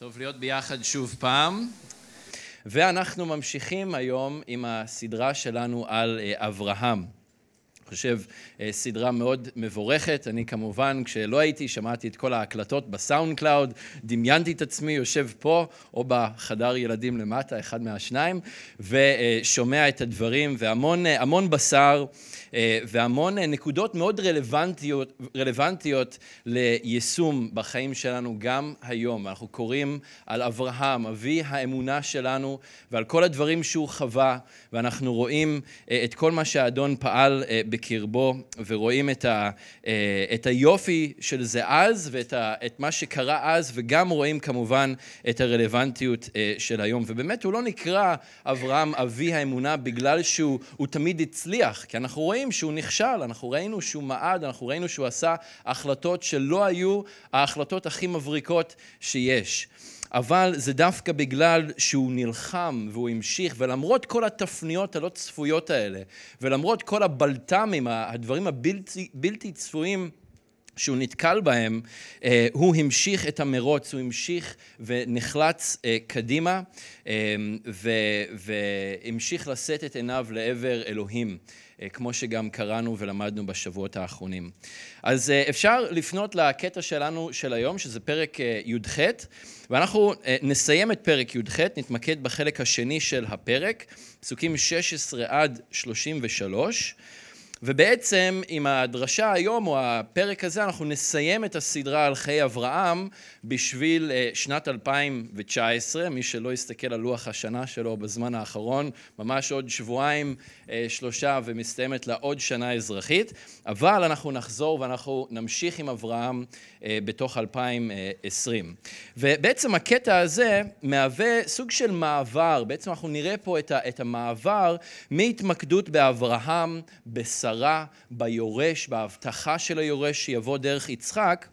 טוב להיות ביחד שוב פעם. ואנחנו ממשיכים היום עם הסדרה שלנו על אה, אברהם. חושב, אה, סדרה מאוד מבורכת. אני כמובן, כשלא הייתי, שמעתי את כל ההקלטות ב SoundCloud, דמיינתי את עצמי יושב פה או בחדר ילדים למטה, אחד מהשניים, ושומע את הדברים, והמון בשר. אה, והמון אה, נקודות מאוד רלוונטיות, רלוונטיות ליישום בחיים שלנו גם היום. אנחנו קוראים על אברהם, אבי האמונה שלנו, ועל כל הדברים שהוא חווה, ואנחנו רואים אה, את כל מה שהאדון פעל בקרבו, ורואים את, ה, את היופי של זה אז, ואת ה, מה שקרה אז, וגם רואים כמובן את הרלוונטיות של היום. ובאמת הוא לא נקרא אברהם אבי האמונה בגלל שהוא תמיד הצליח, כי אנחנו רואים שהוא נכשל, אנחנו ראינו שהוא מעד, אנחנו ראינו שהוא עשה החלטות שלא היו ההחלטות הכי מבריקות שיש. אבל זה דווקא בגלל שהוא נלחם והוא המשיך, ולמרות כל התפניות הלא צפויות האלה, ולמרות כל הבלת"מים, הדברים הבלתי צפויים, שהוא נתקל בהם, אה, הוא המשיך את המרוץ, הוא המשיך ונחלץ אה, קדימה אה, והמשיך לשאת את עיניו לעבר אלוהים. אה, כמו שגם קראנו ולמדנו בשבועות האחרונים. אז אה, אפשר לפנות לקטע שלנו של היום, שזה פרק אה, י"ח, ואנחנו נסיים את פרק י"ח, נתמקד בחלק השני של הפרק, פסוקים 16 עד 33. ובעצם עם הדרשה היום, או הפרק הזה, אנחנו נסיים את הסדרה על חיי אברהם בשביל אה, שנת 2019. מי שלא יסתכל על לוח השנה שלו בזמן האחרון, ממש עוד שבועיים, אה, שלושה, ומסתיימת לה עוד שנה אזרחית. אבל אנחנו נחזור ואנחנו נמשיך עם אברהם אה, בתוך 2020. ובעצם הקטע הזה מהווה סוג של מעבר, בעצם אנחנו נראה פה את המעבר מהתמקדות באברהם, בשרה. בשרה, ביורש, בהבטחה של היורש שיבוא דרך יצחק,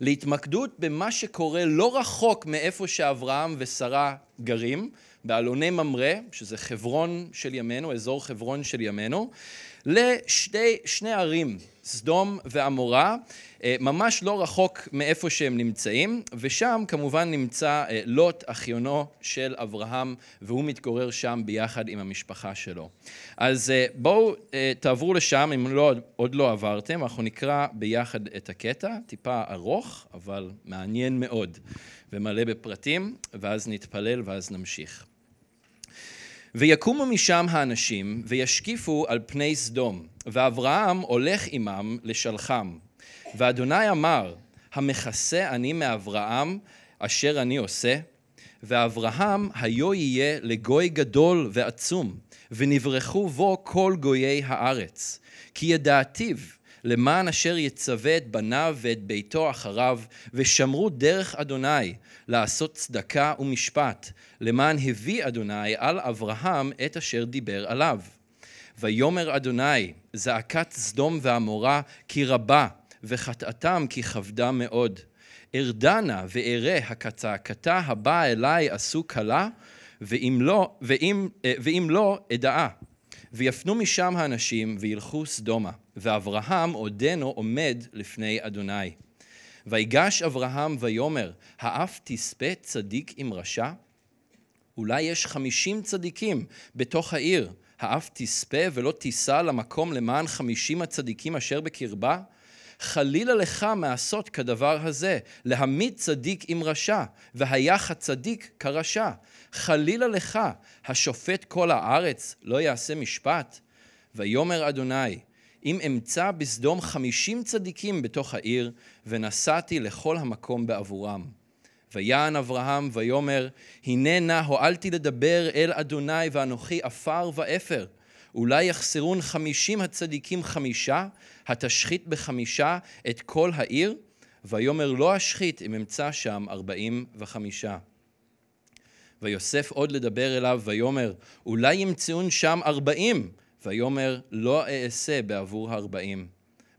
להתמקדות במה שקורה לא רחוק מאיפה שאברהם ושרה גרים, באלוני ממרא, שזה חברון של ימינו, אזור חברון של ימינו, לשני ערים, סדום ועמורה, ממש לא רחוק מאיפה שהם נמצאים, ושם כמובן נמצא אה, לוט, אחיונו של אברהם, והוא מתגורר שם ביחד עם המשפחה שלו. אז אה, בואו תעברו לשם, אם לא, עוד לא עברתם, אנחנו נקרא ביחד את הקטע, טיפה ארוך, אבל מעניין מאוד, ומלא בפרטים, ואז נתפלל ואז נמשיך. ויקומו משם האנשים וישקיפו על פני סדום, ואברהם הולך עמם לשלחם. ואדוני אמר, המכסה אני מאברהם אשר אני עושה? ואברהם היו יהיה לגוי גדול ועצום, ונברכו בו כל גויי הארץ. כי ידעתיו למען אשר יצווה את בניו ואת ביתו אחריו, ושמרו דרך אדוני לעשות צדקה ומשפט, למען הביא אדוני על אברהם את אשר דיבר עליו. ויאמר אדוני, זעקת סדום ועמורה כי רבה, וחטאתם כי כבדה מאוד. ארדנה ואראה הכצעקתה הבאה אלי עשו כלה, ואם לא, ואם, ואם לא, אדעה. ויפנו משם האנשים וילכו סדומה, ואברהם עודנו עומד לפני אדוני. ויגש אברהם ויאמר, האף תספה צדיק עם רשע? אולי יש חמישים צדיקים בתוך העיר, האף תספה ולא תישא למקום למען חמישים הצדיקים אשר בקרבה? חלילה לך מעשות כדבר הזה, להמית צדיק עם רשע, והיח הצדיק כרשע. חלילה לך, השופט כל הארץ לא יעשה משפט? ויאמר אדוני, אם אמצא בסדום חמישים צדיקים בתוך העיר, ונסעתי לכל המקום בעבורם. ויען אברהם ויאמר, הנה נא הואלתי לדבר אל אדוני ואנוכי עפר ואפר. אולי יחסרון חמישים הצדיקים חמישה, התשחית בחמישה את כל העיר? ויאמר לא אשחית אם אמצא שם ארבעים וחמישה. ויוסף עוד לדבר אליו, ויאמר, אולי ימצאון שם ארבעים, ויאמר, לא אעשה בעבור הארבעים.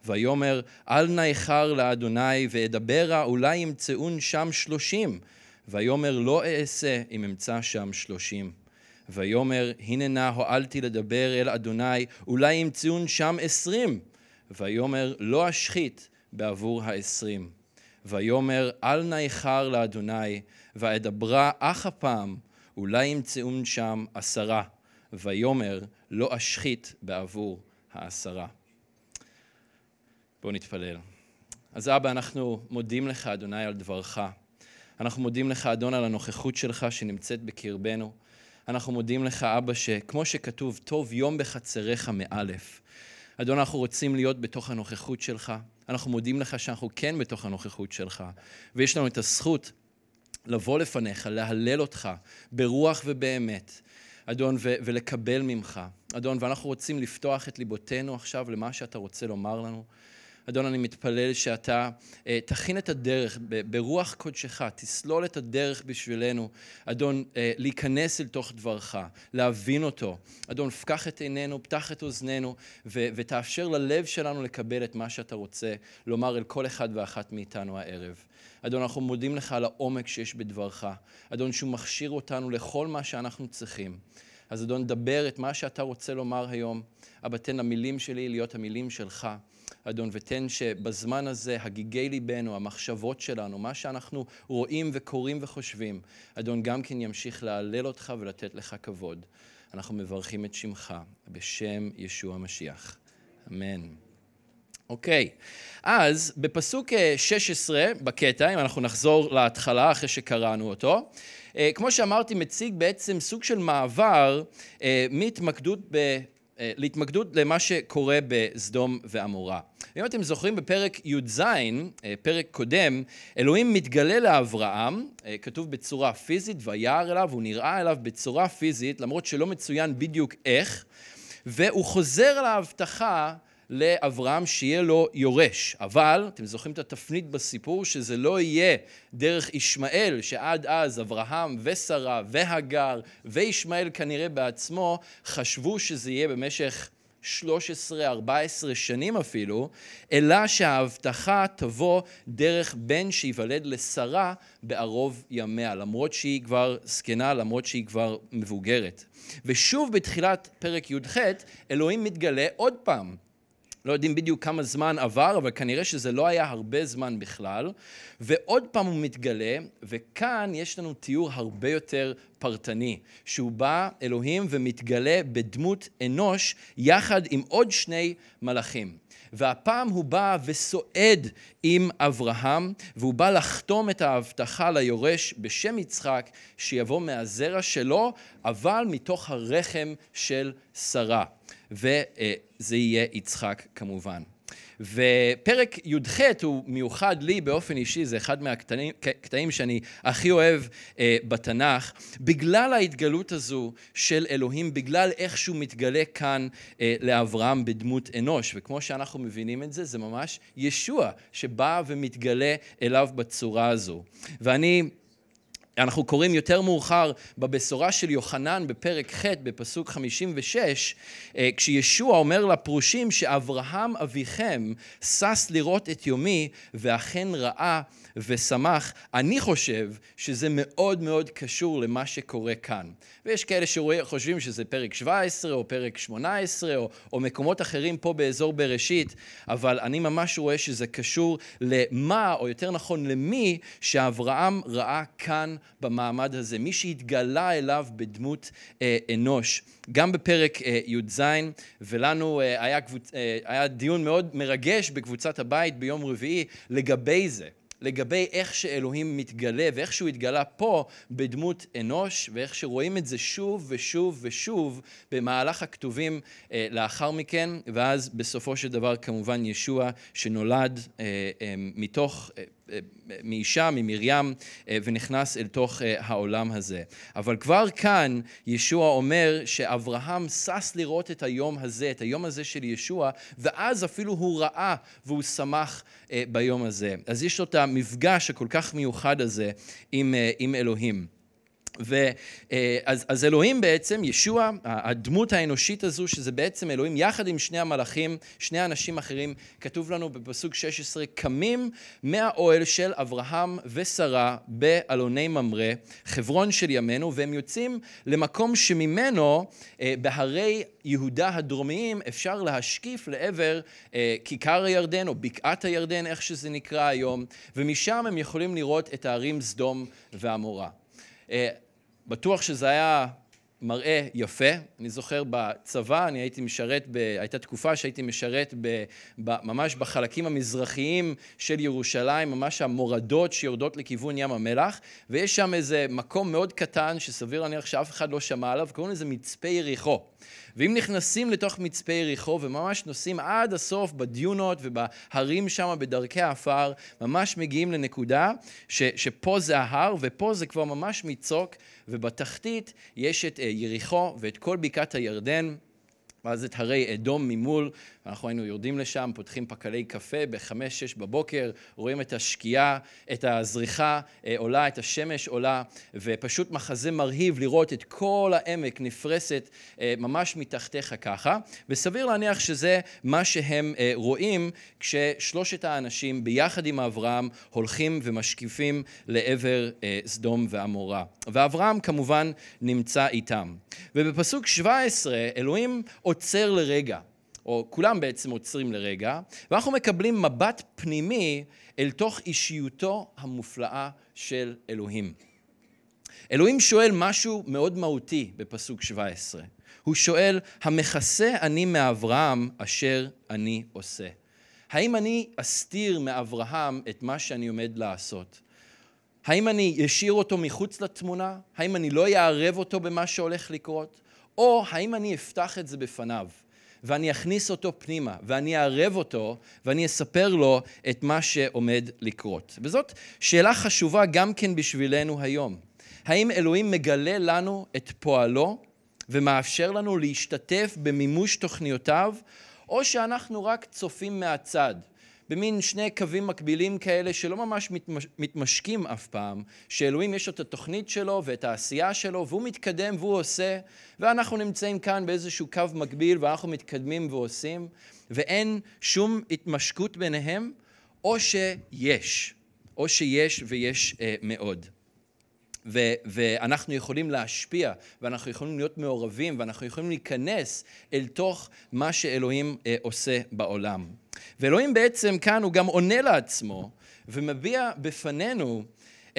ויאמר, אל נא איחר לאדוני, ואדברה, אולי ימצאון שם שלושים. ויאמר, לא אעשה אם אמצא שם שלושים. ויאמר, הנה נא הואלתי לדבר אל אדוני, אולי ימצאון שם עשרים. ויאמר, לא אשחית בעבור העשרים. ויאמר אל נא איחר לאדוני, ואדברה אך הפעם, אולי ימצאון שם עשרה, ויאמר לא אשחית בעבור העשרה. בואו נתפלל. אז אבא, אנחנו מודים לך, אדוני, על דברך. אנחנו מודים לך, אדון, על הנוכחות שלך שנמצאת בקרבנו. אנחנו מודים לך, אבא, שכמו שכתוב, טוב יום בחצריך מאלף. אדון, אנחנו רוצים להיות בתוך הנוכחות שלך. אנחנו מודים לך שאנחנו כן בתוך הנוכחות שלך, ויש לנו את הזכות לבוא לפניך, להלל אותך ברוח ובאמת, אדון, ו- ולקבל ממך. אדון, ואנחנו רוצים לפתוח את ליבותינו עכשיו למה שאתה רוצה לומר לנו. אדון, אני מתפלל שאתה אה, תכין את הדרך ברוח קודשך, תסלול את הדרך בשבילנו, אדון, אה, להיכנס אל תוך דברך, להבין אותו. אדון, פקח את עינינו, פתח את אוזנינו, ו- ותאפשר ללב שלנו לקבל את מה שאתה רוצה לומר אל כל אחד ואחת מאיתנו הערב. אדון, אנחנו מודים לך על העומק שיש בדברך. אדון, שהוא מכשיר אותנו לכל מה שאנחנו צריכים. אז אדון, דבר את מה שאתה רוצה לומר היום. אבא, תן למילים שלי להיות המילים שלך. אדון, ותן שבזמן הזה הגיגי ליבנו, המחשבות שלנו, מה שאנחנו רואים וקוראים וחושבים, אדון, גם כן ימשיך להלל אותך ולתת לך כבוד. אנחנו מברכים את שמך בשם ישוע המשיח. אמן. אוקיי, okay. אז בפסוק 16 אה, בקטע, אם אנחנו נחזור להתחלה אחרי שקראנו אותו, אה, כמו שאמרתי, מציג בעצם סוג של מעבר אה, מהתמקדות ב... להתמקדות למה שקורה בסדום ועמורה. אם אתם זוכרים בפרק י"ז, אה, פרק קודם, אלוהים מתגלה לאברהם, אה, כתוב בצורה פיזית, וירא אליו, הוא נראה אליו בצורה פיזית, למרות שלא מצוין בדיוק איך, והוא חוזר להבטחה לאברהם שיהיה לו יורש. אבל, אתם זוכרים את התפנית בסיפור, שזה לא יהיה דרך ישמעאל, שעד אז אברהם ושרה והגר וישמעאל כנראה בעצמו, חשבו שזה יהיה במשך 13-14 שנים אפילו, אלא שההבטחה תבוא דרך בן שייוולד לשרה בערוב ימיה, למרות שהיא כבר זקנה, למרות שהיא כבר מבוגרת. ושוב בתחילת פרק י"ח, אלוהים מתגלה עוד פעם. לא יודעים בדיוק כמה זמן עבר, אבל כנראה שזה לא היה הרבה זמן בכלל. ועוד פעם הוא מתגלה, וכאן יש לנו תיאור הרבה יותר פרטני, שהוא בא, אלוהים, ומתגלה בדמות אנוש, יחד עם עוד שני מלאכים. והפעם הוא בא וסועד עם אברהם, והוא בא לחתום את ההבטחה ליורש בשם יצחק, שיבוא מהזרע שלו, אבל מתוך הרחם של שרה. וזה יהיה יצחק כמובן. ופרק י"ח הוא מיוחד לי באופן אישי, זה אחד מהקטעים שאני הכי אוהב אה, בתנ"ך, בגלל ההתגלות הזו של אלוהים, בגלל איך שהוא מתגלה כאן אה, לאברהם בדמות אנוש. וכמו שאנחנו מבינים את זה, זה ממש ישוע שבא ומתגלה אליו בצורה הזו. ואני... אנחנו קוראים יותר מאוחר בבשורה של יוחנן בפרק ח' בפסוק 56, אה, כשישוע אומר לפרושים שאברהם אביכם שש לראות את יומי ואכן ראה ושמח, אני חושב שזה מאוד מאוד קשור למה שקורה כאן. ויש כאלה שחושבים שזה פרק 17 או פרק 18 או, או מקומות אחרים פה באזור בראשית, אבל אני ממש רואה שזה קשור למה, או יותר נכון למי, שאברהם ראה כאן במעמד הזה, מי שהתגלה אליו בדמות אה, אנוש. גם בפרק אה, י"ז, ולנו אה, היה, קבוצ... אה, היה דיון מאוד מרגש בקבוצת הבית ביום רביעי לגבי זה. לגבי איך שאלוהים מתגלה ואיך שהוא התגלה פה בדמות אנוש ואיך שרואים את זה שוב ושוב ושוב במהלך הכתובים אה, לאחר מכן ואז בסופו של דבר כמובן ישוע שנולד אה, אה, מתוך אה, מאישה, ממרים, אה, ונכנס אל תוך אה, העולם הזה. אבל כבר כאן ישוע אומר שאברהם שש לראות את היום הזה, את היום הזה של ישוע, ואז אפילו הוא ראה והוא שמח אה, ביום הזה. אז יש לו את המפגש הכל כך מיוחד הזה עם, עם אלוהים. ואז אז אלוהים בעצם, ישוע, הדמות האנושית הזו, שזה בעצם אלוהים יחד עם שני המלאכים, שני אנשים אחרים, כתוב לנו בפסוק 16, קמים מהאוהל של אברהם ושרה באלוני ממרא, חברון של ימינו, והם יוצאים למקום שממנו אה, בהרי יהודה הדרומיים אפשר להשקיף לעבר אה, כיכר הירדן או בקעת הירדן, איך שזה נקרא היום, ומשם הם יכולים לראות את הערים סדום ועמורה. בטוח שזה היה מראה יפה. אני זוכר בצבא, אני הייתי משרת, ב... הייתה תקופה שהייתי משרת ב... ב... ממש בחלקים המזרחיים של ירושלים, ממש המורדות שיורדות לכיוון ים המלח, ויש שם איזה מקום מאוד קטן, שסביר להניח שאף אחד לא שמע עליו, קוראים לזה מצפה יריחו. ואם נכנסים לתוך מצפה יריחו וממש נוסעים עד הסוף בדיונות ובהרים שם, בדרכי העפר, ממש מגיעים לנקודה ש, שפה זה ההר ופה זה כבר ממש מצוק, ובתחתית יש את אה, יריחו ואת כל בקעת הירדן. ואז את הרי אדום ממול, אנחנו היינו יורדים לשם, פותחים פקלי קפה בחמש-שש בבוקר, רואים את השקיעה, את הזריחה אה, עולה, את השמש עולה, ופשוט מחזה מרהיב לראות את כל העמק נפרסת אה, ממש מתחתיך ככה, וסביר להניח שזה מה שהם אה, רואים כששלושת האנשים ביחד עם אברהם הולכים ומשקיפים לעבר סדום ועמורה. ואברהם כמובן נמצא איתם. ובפסוק 17 אלוהים עוצר לרגע. או כולם בעצם עוצרים לרגע, ואנחנו מקבלים מבט פנימי אל תוך אישיותו המופלאה של אלוהים. אלוהים שואל משהו מאוד מהותי בפסוק 17. הוא שואל, המכסה אני מאברהם אשר אני עושה. האם אני אסתיר מאברהם את מה שאני עומד לעשות? האם אני אשאיר אותו מחוץ לתמונה? האם אני לא אערב אותו במה שהולך לקרות? או האם אני אפתח את זה בפניו? ואני אכניס אותו פנימה, ואני אערב אותו, ואני אספר לו את מה שעומד לקרות. וזאת שאלה חשובה גם כן בשבילנו היום. האם אלוהים מגלה לנו את פועלו ומאפשר לנו להשתתף במימוש תוכניותיו, או שאנחנו רק צופים מהצד? במין שני קווים מקבילים כאלה שלא ממש מתמש, מתמשקים אף פעם, שאלוהים יש לו את התוכנית שלו ואת העשייה שלו, והוא מתקדם והוא עושה, ואנחנו נמצאים כאן באיזשהו קו מקביל ואנחנו מתקדמים ועושים, ואין שום התמשקות ביניהם, או שיש, או שיש ויש אה, מאוד. ו- ואנחנו יכולים להשפיע, ואנחנו יכולים להיות מעורבים, ואנחנו יכולים להיכנס אל תוך מה שאלוהים אה, עושה בעולם. ואלוהים בעצם כאן הוא גם עונה לעצמו, ומביע בפנינו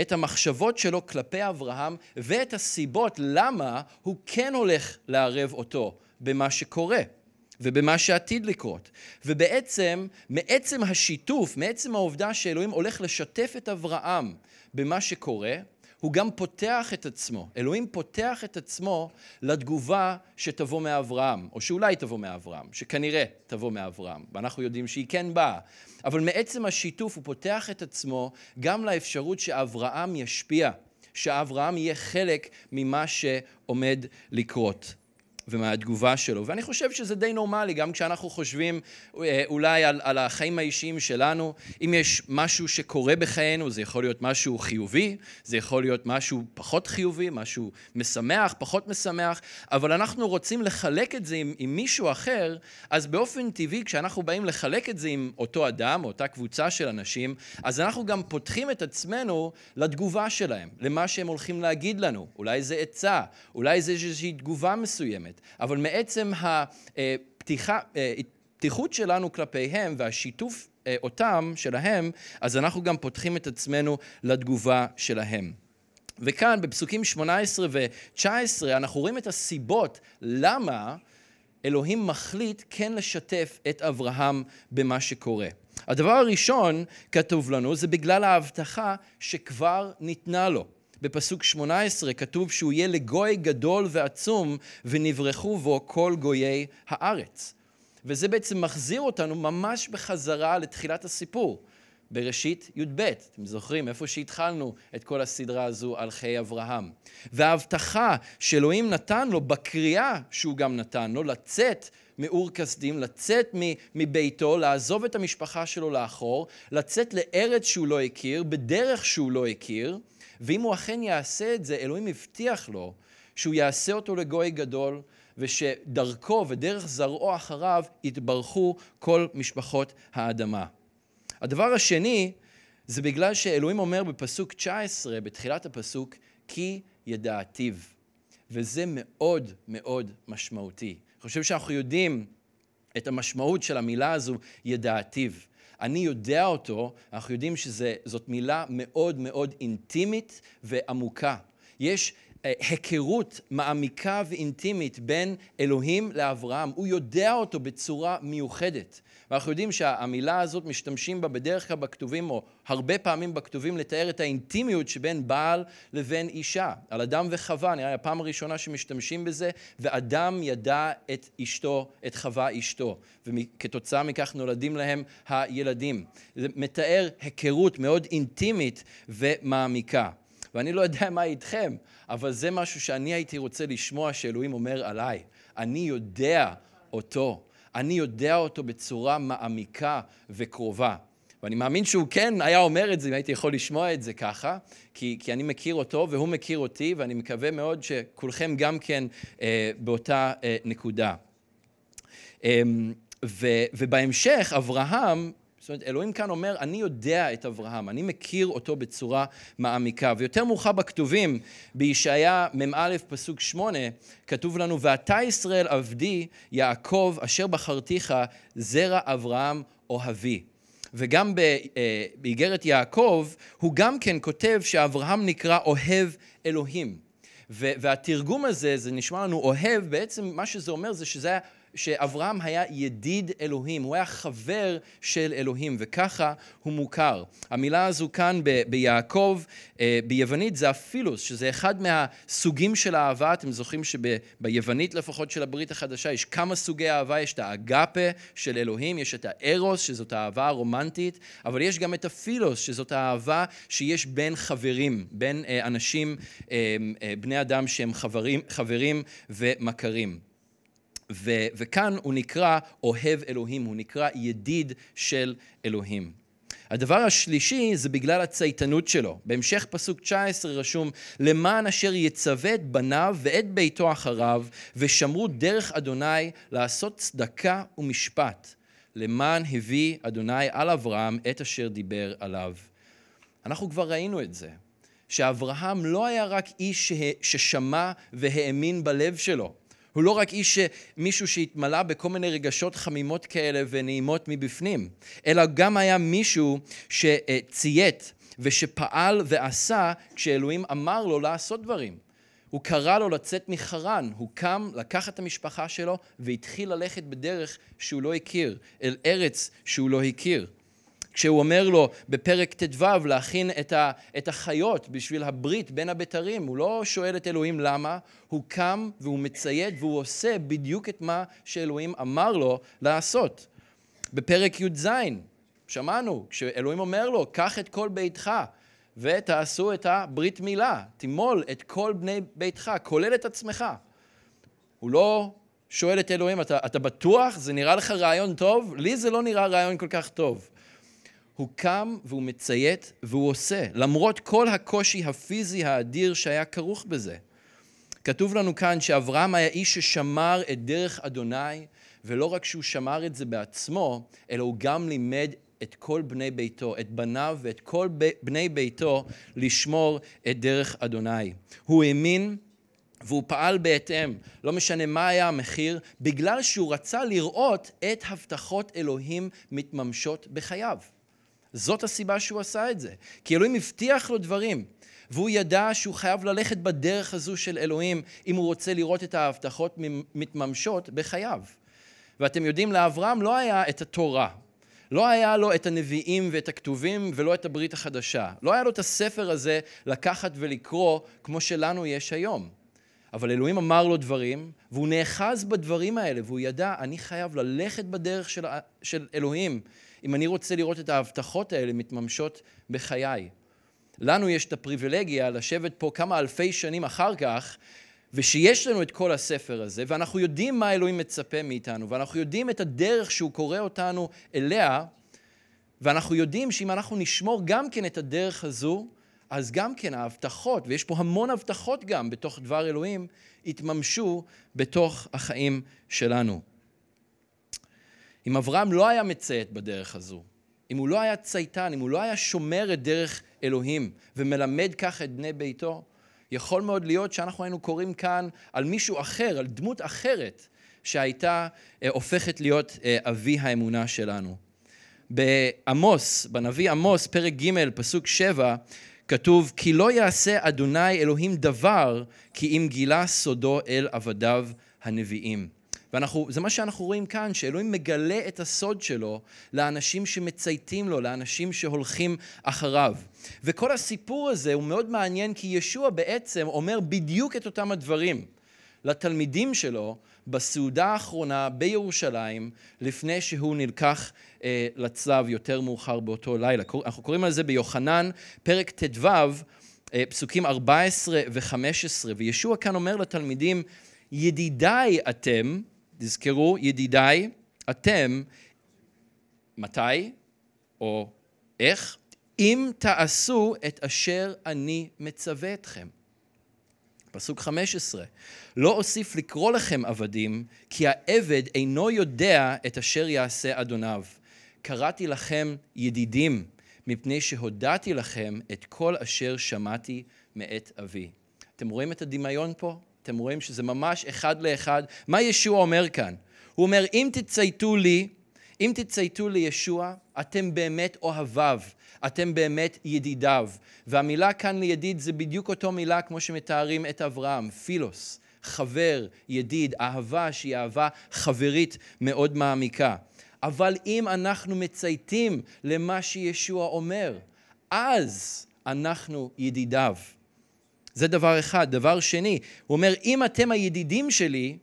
את המחשבות שלו כלפי אברהם, ואת הסיבות למה הוא כן הולך לערב אותו במה שקורה. ובמה שעתיד לקרות. ובעצם, מעצם השיתוף, מעצם העובדה שאלוהים הולך לשתף את אברהם במה שקורה, הוא גם פותח את עצמו. אלוהים פותח את עצמו לתגובה שתבוא מאברהם, או שאולי תבוא מאברהם, שכנראה תבוא מאברהם, ואנחנו יודעים שהיא כן באה. אבל מעצם השיתוף הוא פותח את עצמו גם לאפשרות שאברהם ישפיע, שאברהם יהיה חלק ממה שעומד לקרות. ומהתגובה שלו. ואני חושב שזה די נורמלי, גם כשאנחנו חושבים אה, אולי על, על החיים האישיים שלנו, אם יש משהו שקורה בחיינו, זה יכול להיות משהו חיובי, זה יכול להיות משהו פחות חיובי, משהו משמח, פחות משמח, אבל אנחנו רוצים לחלק את זה עם, עם מישהו אחר, אז באופן טבעי, כשאנחנו באים לחלק את זה עם אותו אדם, או אותה קבוצה של אנשים, אז אנחנו גם פותחים את עצמנו לתגובה שלהם, למה שהם הולכים להגיד לנו. אולי זה עצה, אולי זה איזושהי תגובה מסוימת. אחרת. אבל מעצם הפתיחות שלנו כלפיהם והשיתוף אה, אותם, שלהם, אז אנחנו גם פותחים את עצמנו לתגובה שלהם. וכאן בפסוקים 18 ו-19 אנחנו רואים את הסיבות למה אלוהים מחליט כן לשתף את אברהם במה שקורה. הדבר הראשון, כתוב לנו, זה בגלל ההבטחה שכבר ניתנה לו. בפסוק 18 כתוב שהוא יהיה לגוי גדול ועצום ונברחו בו כל גויי הארץ. וזה בעצם מחזיר אותנו ממש בחזרה לתחילת הסיפור. בראשית י"ב. אתם זוכרים איפה שהתחלנו את כל הסדרה הזו על חיי אברהם. וההבטחה שאלוהים נתן לו בקריאה שהוא גם נתן לו, לצאת מאור כשדים, לצאת מביתו, לעזוב את המשפחה שלו לאחור, לצאת לארץ שהוא לא הכיר, בדרך שהוא לא הכיר, ואם הוא אכן יעשה את זה, אלוהים הבטיח לו שהוא יעשה אותו לגוי גדול, ושדרכו ודרך זרעו אחריו יתברכו כל משפחות האדמה. הדבר השני, זה בגלל שאלוהים אומר בפסוק 19, בתחילת הפסוק, כי ידעתיו. וזה מאוד מאוד משמעותי. אני חושב שאנחנו יודעים את המשמעות של המילה הזו, ידעתיו. אני יודע אותו, אנחנו יודעים שזאת מילה מאוד מאוד אינטימית ועמוקה. יש אה, היכרות מעמיקה ואינטימית בין אלוהים לאברהם. הוא יודע אותו בצורה מיוחדת. ואנחנו יודעים שהמילה הזאת משתמשים בה בדרך כלל בכתובים, או הרבה פעמים בכתובים, לתאר את האינטימיות שבין בעל לבין אישה. על אדם וחווה, נראה לי הפעם הראשונה שמשתמשים בזה, ואדם ידע את אשתו, את חווה אשתו. וכתוצאה מכך נולדים להם הילדים. זה מתאר היכרות מאוד אינטימית ומעמיקה. ואני לא יודע מה איתכם, אבל זה משהו שאני הייתי רוצה לשמוע שאלוהים אומר עליי. אני יודע אותו. אני יודע אותו בצורה מעמיקה וקרובה. ואני מאמין שהוא כן היה אומר את זה, אם הייתי יכול לשמוע את זה ככה, כי, כי אני מכיר אותו והוא מכיר אותי, ואני מקווה מאוד שכולכם גם כן אה, באותה אה, נקודה. אה, ו, ובהמשך, אברהם זאת אומרת, אלוהים כאן אומר, אני יודע את אברהם, אני מכיר אותו בצורה מעמיקה. ויותר מאוחר בכתובים, בישעיה מ"א פסוק שמונה, כתוב לנו, ואתה ישראל עבדי, יעקב, אשר בחרתיך, זרע אברהם אוהבי. וגם אה, באיגרת יעקב, הוא גם כן כותב שאברהם נקרא אוהב אלוהים. והתרגום הזה, זה נשמע לנו אוהב, בעצם מה שזה אומר זה שזה היה שאברהם היה ידיד אלוהים, הוא היה חבר של אלוהים, וככה הוא מוכר. המילה הזו כאן ב- ביעקב, אה, ביוונית זה הפילוס, שזה אחד מהסוגים של האהבה. אתם זוכרים שביוונית לפחות של הברית החדשה יש כמה סוגי אהבה, יש את האגפה של אלוהים, יש את הארוס, שזאת האהבה הרומנטית, אבל יש גם את הפילוס, שזאת האהבה שיש בין חברים, בין אה, אנשים, אה, בני אדם שהם חברים, חברים ומכרים. ו- וכאן הוא נקרא אוהב אלוהים, הוא נקרא ידיד של אלוהים. הדבר השלישי זה בגלל הצייתנות שלו. בהמשך פסוק 19 רשום, למען אשר יצווה את בניו ואת ביתו אחריו, ושמרו דרך אדוני לעשות צדקה ומשפט, למען הביא אדוני על אברהם את אשר דיבר עליו. אנחנו כבר ראינו את זה, שאברהם לא היה רק איש ששמע והאמין בלב שלו. הוא לא רק איש, מישהו שהתמלא בכל מיני רגשות חמימות כאלה ונעימות מבפנים, אלא גם היה מישהו שציית ושפעל ועשה כשאלוהים אמר לו לעשות דברים. הוא קרא לו לצאת מחרן, הוא קם, לקח את המשפחה שלו והתחיל ללכת בדרך שהוא לא הכיר, אל ארץ שהוא לא הכיר. כשהוא אומר לו בפרק ט"ו להכין את, ה, את החיות בשביל הברית בין הבתרים, הוא לא שואל את אלוהים למה, הוא קם והוא מציית והוא עושה בדיוק את מה שאלוהים אמר לו לעשות. בפרק י"ז, שמענו, כשאלוהים אומר לו, קח את כל ביתך ותעשו את הברית מילה, תמול את כל בני ביתך, כולל את עצמך. הוא לא שואל את אלוהים, אתה, אתה בטוח? זה נראה לך רעיון טוב? לי זה לא נראה רעיון כל כך טוב. הוא קם והוא מציית והוא עושה, למרות כל הקושי הפיזי האדיר שהיה כרוך בזה. כתוב לנו כאן שאברהם היה איש ששמר את דרך אדוני, ולא רק שהוא שמר את זה בעצמו, אלא הוא גם לימד את כל בני ביתו, את בניו ואת כל בני ביתו, לשמור את דרך אדוני. הוא האמין והוא פעל בהתאם, לא משנה מה היה המחיר, בגלל שהוא רצה לראות את הבטחות אלוהים מתממשות בחייו. זאת הסיבה שהוא עשה את זה. כי אלוהים הבטיח לו דברים, והוא ידע שהוא חייב ללכת בדרך הזו של אלוהים אם הוא רוצה לראות את ההבטחות מתממשות בחייו. ואתם יודעים, לאברהם לא היה את התורה, לא היה לו את הנביאים ואת הכתובים ולא את הברית החדשה. לא היה לו את הספר הזה לקחת ולקרוא כמו שלנו יש היום. אבל אלוהים אמר לו דברים, והוא נאחז בדברים האלה, והוא ידע, אני חייב ללכת בדרך של, של אלוהים, אם אני רוצה לראות את ההבטחות האלה מתממשות בחיי. לנו יש את הפריבילגיה לשבת פה כמה אלפי שנים אחר כך, ושיש לנו את כל הספר הזה, ואנחנו יודעים מה אלוהים מצפה מאיתנו, ואנחנו יודעים את הדרך שהוא קורא אותנו אליה, ואנחנו יודעים שאם אנחנו נשמור גם כן את הדרך הזו, אז גם כן ההבטחות, ויש פה המון הבטחות גם בתוך דבר אלוהים, יתממשו בתוך החיים שלנו. אם אברהם לא היה מציית בדרך הזו, אם הוא לא היה צייתן, אם הוא לא היה שומר את דרך אלוהים ומלמד כך את בני ביתו, יכול מאוד להיות שאנחנו היינו קוראים כאן על מישהו אחר, על דמות אחרת, שהייתה אה, הופכת להיות אה, אבי האמונה שלנו. בעמוס, בנביא עמוס, פרק ג', פסוק 7, כתוב, כי לא יעשה אדוני אלוהים דבר, כי אם גילה סודו אל עבדיו הנביאים. וזה מה שאנחנו רואים כאן, שאלוהים מגלה את הסוד שלו לאנשים שמצייתים לו, לאנשים שהולכים אחריו. וכל הסיפור הזה הוא מאוד מעניין, כי ישוע בעצם אומר בדיוק את אותם הדברים לתלמידים שלו בסעודה האחרונה בירושלים, לפני שהוא נלקח אה, לצלב יותר מאוחר באותו לילה. אנחנו קוראים על זה ביוחנן, פרק ט"ו, אה, פסוקים 14 ו-15, וישוע כאן אומר לתלמידים, ידידיי אתם, תזכרו, ידידיי, אתם, מתי או איך? אם תעשו את אשר אני מצווה אתכם. פסוק 15, לא אוסיף לקרוא לכם עבדים, כי העבד אינו יודע את אשר יעשה אדוניו. קראתי לכם ידידים, מפני שהודעתי לכם את כל אשר שמעתי מאת אבי. אתם רואים את הדמיון פה? אתם רואים שזה ממש אחד לאחד. מה ישוע אומר כאן? הוא אומר, אם תצייתו לי, אם תצייתו לישוע, אתם באמת אוהביו, אתם באמת ידידיו. והמילה כאן לידיד זה בדיוק אותו מילה כמו שמתארים את אברהם, פילוס, חבר, ידיד, אהבה שהיא אהבה חברית מאוד מעמיקה. אבל אם אנחנו מצייתים למה שישוע אומר, אז אנחנו ידידיו. זה דבר אחד. דבר שני, הוא אומר, אם אתם הידידים שלי,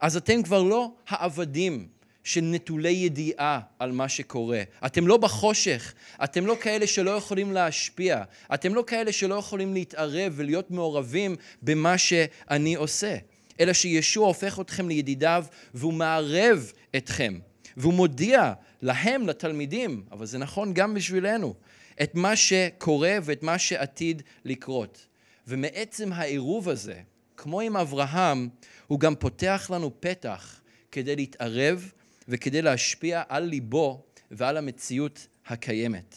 אז אתם כבר לא העבדים של נטולי ידיעה על מה שקורה. אתם לא בחושך, אתם לא כאלה שלא יכולים להשפיע, אתם לא כאלה שלא יכולים להתערב ולהיות מעורבים במה שאני עושה, אלא שישוע הופך אתכם לידידיו והוא מערב אתכם, והוא מודיע להם, לתלמידים, אבל זה נכון גם בשבילנו, את מה שקורה ואת מה שעתיד לקרות. ומעצם העירוב הזה, כמו עם אברהם, הוא גם פותח לנו פתח כדי להתערב וכדי להשפיע על ליבו ועל המציאות הקיימת.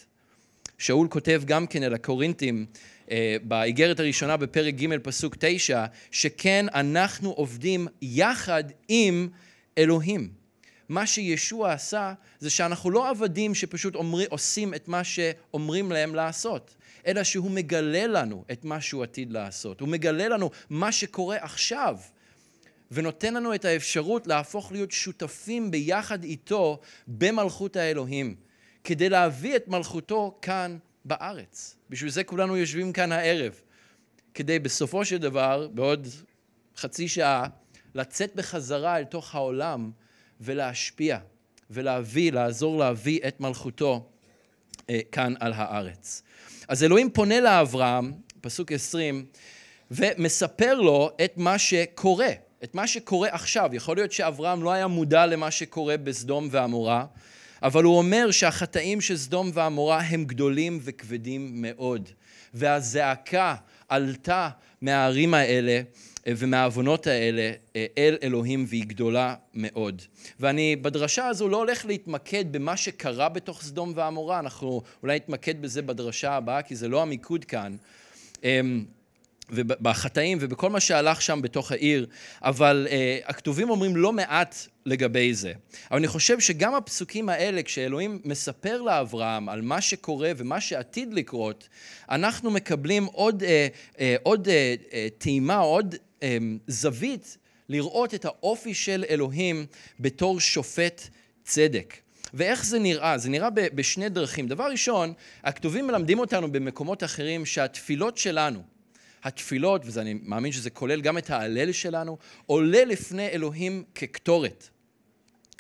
שאול כותב גם כן אל הקורינתים אה, באיגרת הראשונה בפרק ג' פסוק תשע, שכן אנחנו עובדים יחד עם אלוהים. מה שישוע עשה זה שאנחנו לא עבדים שפשוט אומר, עושים את מה שאומרים להם לעשות. אלא שהוא מגלה לנו את מה שהוא עתיד לעשות. הוא מגלה לנו מה שקורה עכשיו, ונותן לנו את האפשרות להפוך להיות שותפים ביחד איתו במלכות האלוהים, כדי להביא את מלכותו כאן בארץ. בשביל זה כולנו יושבים כאן הערב, כדי בסופו של דבר, בעוד חצי שעה, לצאת בחזרה אל תוך העולם ולהשפיע ולהביא, לעזור להביא את מלכותו אה, כאן על הארץ. אז אלוהים פונה לאברהם, פסוק 20, ומספר לו את מה שקורה, את מה שקורה עכשיו. יכול להיות שאברהם לא היה מודע למה שקורה בסדום ועמורה, אבל הוא אומר שהחטאים של סדום ועמורה הם גדולים וכבדים מאוד. והזעקה עלתה מהערים האלה ומהעוונות האלה אה, אל אלוהים והיא גדולה מאוד. ואני בדרשה הזו לא הולך להתמקד במה שקרה בתוך סדום ועמורה, אנחנו אולי נתמקד בזה בדרשה הבאה כי זה לא המיקוד כאן. אמ, ובחטאים ובכל מה שהלך שם בתוך העיר, אבל uh, הכתובים אומרים לא מעט לגבי זה. אבל אני חושב שגם הפסוקים האלה, כשאלוהים מספר לאברהם על מה שקורה ומה שעתיד לקרות, אנחנו מקבלים עוד, uh, uh, עוד uh, uh, טעימה, עוד זווית לראות את האופי של אלוהים בתור שופט צדק. ואיך זה נראה? זה נראה בשני דרכים. דבר ראשון, הכתובים מלמדים אותנו במקומות אחרים שהתפילות שלנו, התפילות, ואני מאמין שזה כולל גם את ההלל שלנו, עולה לפני אלוהים כקטורת.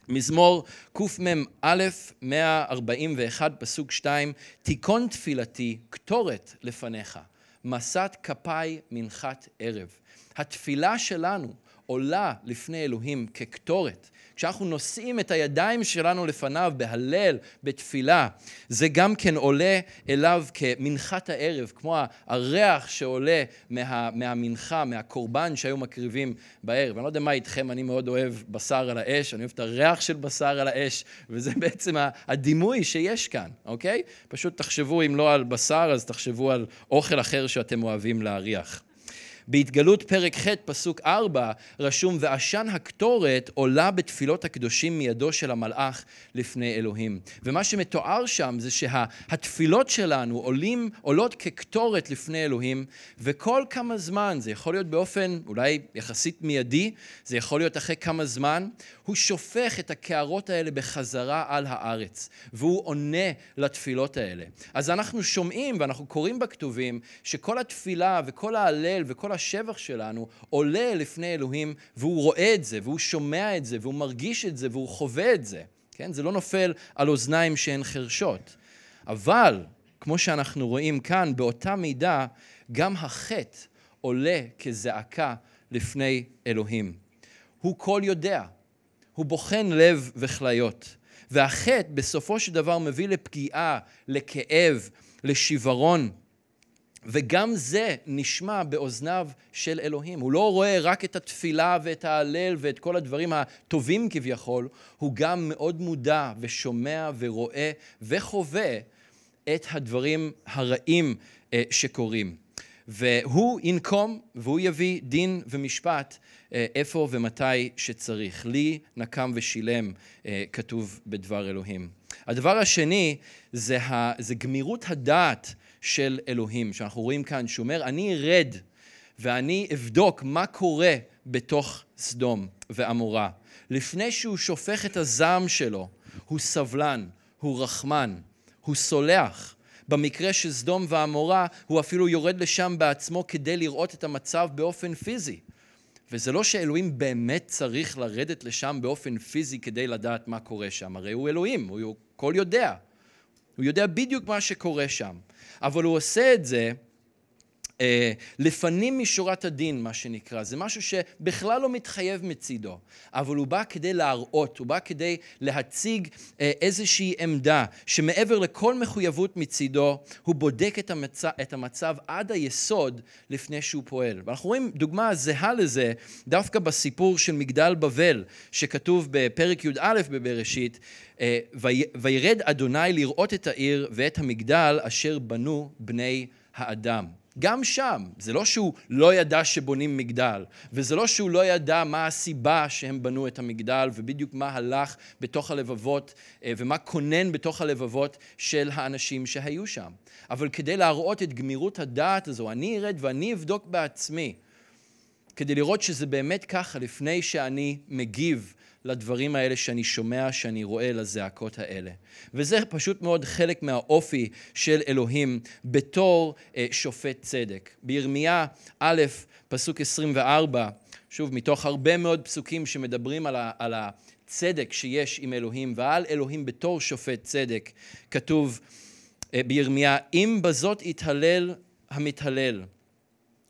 מזמור קמ"א 141 פסוק 2, תיכון תפילתי קטורת לפניך, מסת כפיי מנחת ערב. התפילה שלנו עולה לפני אלוהים כקטורת. כשאנחנו נושאים את הידיים שלנו לפניו בהלל, בתפילה, זה גם כן עולה אליו כמנחת הערב, כמו הריח שעולה מה, מהמנחה, מהקורבן שהיו מקריבים בערב. אני לא יודע מה איתכם, אני מאוד אוהב בשר על האש, אני אוהב את הריח של בשר על האש, וזה בעצם הדימוי שיש כאן, אוקיי? פשוט תחשבו, אם לא על בשר, אז תחשבו על אוכל אחר שאתם אוהבים להריח. בהתגלות פרק ח' פסוק 4 רשום ועשן הקטורת עולה בתפילות הקדושים מידו של המלאך לפני אלוהים. ומה שמתואר שם זה שהתפילות שלנו עולים, עולות כקטורת לפני אלוהים וכל כמה זמן, זה יכול להיות באופן אולי יחסית מיידי, זה יכול להיות אחרי כמה זמן, הוא שופך את הקערות האלה בחזרה על הארץ והוא עונה לתפילות האלה. אז אנחנו שומעים ואנחנו קוראים בכתובים שכל התפילה וכל ההלל וכל השבח שלנו עולה לפני אלוהים, והוא רואה את זה, והוא שומע את זה, והוא מרגיש את זה, והוא חווה את זה. כן? זה לא נופל על אוזניים שהן חרשות. אבל, כמו שאנחנו רואים כאן, באותה מידה, גם החטא עולה כזעקה לפני אלוהים. הוא כל יודע, הוא בוחן לב וכליות. והחטא בסופו של דבר מביא לפגיעה, לכאב, לשיוורון. וגם זה נשמע באוזניו של אלוהים. הוא לא רואה רק את התפילה ואת ההלל ואת כל הדברים הטובים כביכול, הוא גם מאוד מודע ושומע ורואה וחווה את הדברים הרעים אה, שקורים. והוא ינקום והוא יביא דין ומשפט אה, איפה ומתי שצריך. לי נקם ושילם, אה, כתוב בדבר אלוהים. הדבר השני זה, ה, זה גמירות הדעת של אלוהים, שאנחנו רואים כאן, שהוא אומר, אני ארד ואני אבדוק מה קורה בתוך סדום ועמורה. לפני שהוא שופך את הזעם שלו, הוא סבלן, הוא רחמן, הוא סולח. במקרה של סדום ועמורה, הוא אפילו יורד לשם בעצמו כדי לראות את המצב באופן פיזי. וזה לא שאלוהים באמת צריך לרדת לשם באופן פיזי כדי לדעת מה קורה שם, הרי הוא אלוהים, הוא כל יודע. הוא יודע בדיוק מה שקורה שם. אבל הוא עושה את זה לפנים משורת הדין, מה שנקרא. זה משהו שבכלל לא מתחייב מצידו, אבל הוא בא כדי להראות, הוא בא כדי להציג אה, איזושהי עמדה שמעבר לכל מחויבות מצידו, הוא בודק את המצב, את המצב עד היסוד לפני שהוא פועל. ואנחנו רואים דוגמה זהה לזה דווקא בסיפור של מגדל בבל, שכתוב בפרק י"א בבראשית, אה, וירד אדוני לראות את העיר ואת המגדל אשר בנו בני האדם. גם שם, זה לא שהוא לא ידע שבונים מגדל, וזה לא שהוא לא ידע מה הסיבה שהם בנו את המגדל, ובדיוק מה הלך בתוך הלבבות, אה, ומה כונן בתוך הלבבות של האנשים שהיו שם. אבל כדי להראות את גמירות הדעת הזו, אני ארד ואני אבדוק בעצמי, כדי לראות שזה באמת ככה לפני שאני מגיב לדברים האלה שאני שומע, שאני רואה, לזעקות האלה. וזה פשוט מאוד חלק מהאופי של אלוהים בתור אה, שופט צדק. בירמיה א', פסוק 24, שוב, מתוך הרבה מאוד פסוקים שמדברים על, ה, על הצדק שיש עם אלוהים ועל אלוהים בתור שופט צדק, כתוב אה, בירמיה, אם בזאת יתהלל המתהלל,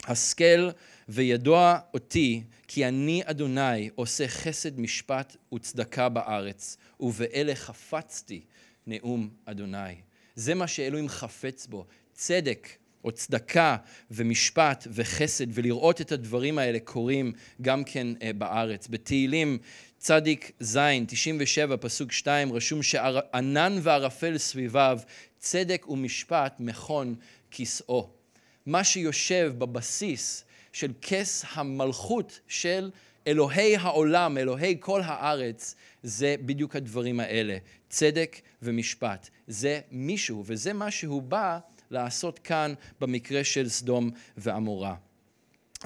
השכל וידוע אותי כי אני אדוני עושה חסד משפט וצדקה בארץ, ובאלה חפצתי נאום אדוני. זה מה שאלוהים חפץ בו, צדק או צדקה ומשפט וחסד, ולראות את הדברים האלה קורים גם כן אה, בארץ. בתהילים צדיק ז', 97, פסוק 2, רשום שענן וערפל סביביו, צדק ומשפט מכון כסאו. מה שיושב בבסיס של כס המלכות של אלוהי העולם, אלוהי כל הארץ, זה בדיוק הדברים האלה, צדק ומשפט. זה מישהו, וזה מה שהוא בא לעשות כאן במקרה של סדום ועמורה.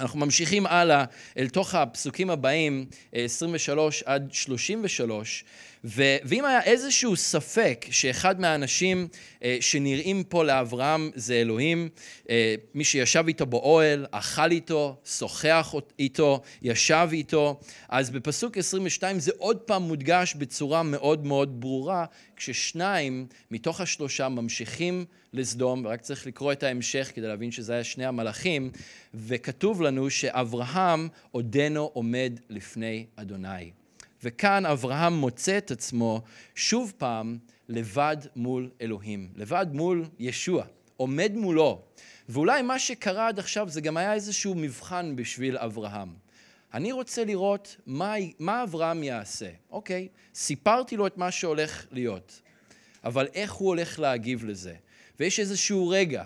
אנחנו ממשיכים הלאה אל תוך הפסוקים הבאים, 23 עד 33, ו- ואם היה איזשהו ספק שאחד מהאנשים אה, שנראים פה לאברהם זה אלוהים, אה, מי שישב איתו באוהל, אכל איתו, שוחח איתו, ישב איתו, אז בפסוק 22 זה עוד פעם מודגש בצורה מאוד מאוד ברורה, כששניים מתוך השלושה ממשיכים לסדום, ורק צריך לקרוא את ההמשך כדי להבין שזה היה שני המלאכים, וכתוב לנו שאברהם עודנו עומד לפני אדוני. וכאן אברהם מוצא את עצמו שוב פעם לבד מול אלוהים, לבד מול ישוע, עומד מולו. ואולי מה שקרה עד עכשיו זה גם היה איזשהו מבחן בשביל אברהם. אני רוצה לראות מה, מה אברהם יעשה. אוקיי, סיפרתי לו את מה שהולך להיות, אבל איך הוא הולך להגיב לזה? ויש איזשהו רגע,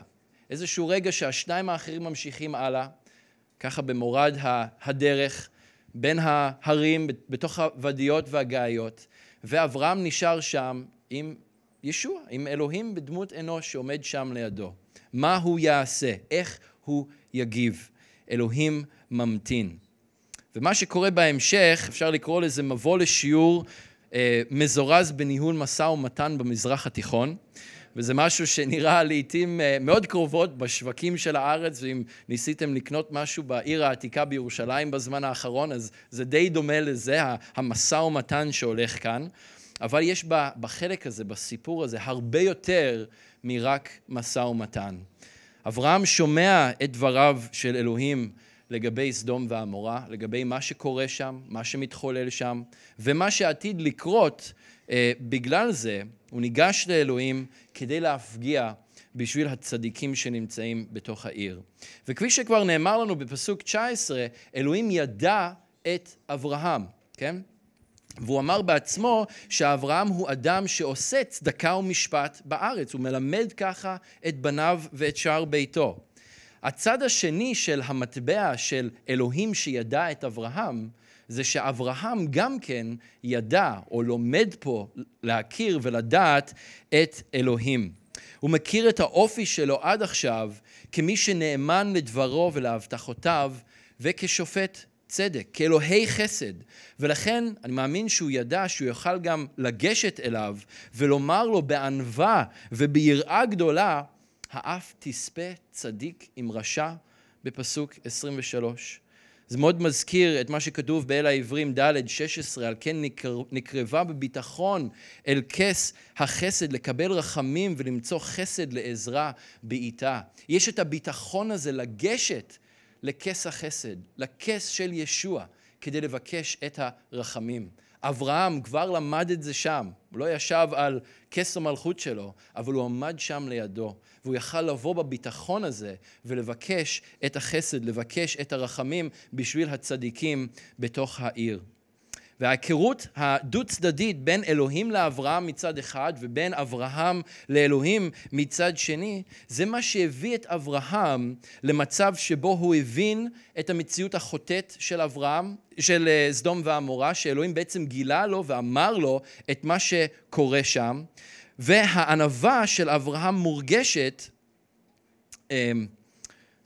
איזשהו רגע שהשניים האחרים ממשיכים הלאה, ככה במורד הדרך, בין ההרים, בתוך הוודיות והגאיות, ואברהם נשאר שם עם ישוע, עם אלוהים בדמות אנוש שעומד שם לידו. מה הוא יעשה? איך הוא יגיב? אלוהים ממתין. ומה שקורה בהמשך, אפשר לקרוא לזה מבוא לשיעור אה, מזורז בניהול משא ומתן במזרח התיכון. וזה משהו שנראה לעיתים אה, מאוד קרובות בשווקים של הארץ, ואם ניסיתם לקנות משהו בעיר העתיקה בירושלים בזמן האחרון, אז זה די דומה לזה, המשא ומתן שהולך כאן. אבל יש בחלק הזה, בסיפור הזה, הרבה יותר מרק משא ומתן. אברהם שומע את דבריו של אלוהים לגבי סדום ועמורה, לגבי מה שקורה שם, מה שמתחולל שם, ומה שעתיד לקרות בגלל זה, הוא ניגש לאלוהים כדי להפגיע בשביל הצדיקים שנמצאים בתוך העיר. וכפי שכבר נאמר לנו בפסוק 19, אלוהים ידע את אברהם, כן? והוא אמר בעצמו שאברהם הוא אדם שעושה צדקה ומשפט בארץ, הוא מלמד ככה את בניו ואת שאר ביתו. הצד השני של המטבע של אלוהים שידע את אברהם, זה שאברהם גם כן ידע, או לומד פה להכיר ולדעת את אלוהים. הוא מכיר את האופי שלו עד עכשיו כמי שנאמן לדברו ולהבטחותיו וכשופט צדק, כאלוהי חסד. ולכן אני מאמין שהוא ידע שהוא יוכל גם לגשת אליו ולומר לו בענווה וביראה גדולה, האף תספה צדיק עם רשע בפסוק 23. זה מאוד מזכיר את מה שכתוב באל העברים ד' 16, על כן נקרבה בביטחון אל כס החסד, לקבל רחמים ולמצוא חסד לעזרה בעיטה. יש את הביטחון הזה לגשת לכס החסד, לכס של ישוע, כדי לבקש את הרחמים. אברהם כבר למד את זה שם. הוא לא ישב על כס המלכות שלו, אבל הוא עמד שם לידו. והוא יכל לבוא בביטחון הזה ולבקש את החסד, לבקש את הרחמים בשביל הצדיקים בתוך העיר. וההיכרות הדו-צדדית בין אלוהים לאברהם מצד אחד ובין אברהם לאלוהים מצד שני, זה מה שהביא את אברהם למצב שבו הוא הבין את המציאות החוטאת של אברהם, של אה, סדום ועמורה, שאלוהים בעצם גילה לו ואמר לו את מה שקורה שם, והענווה של אברהם מורגשת אמ,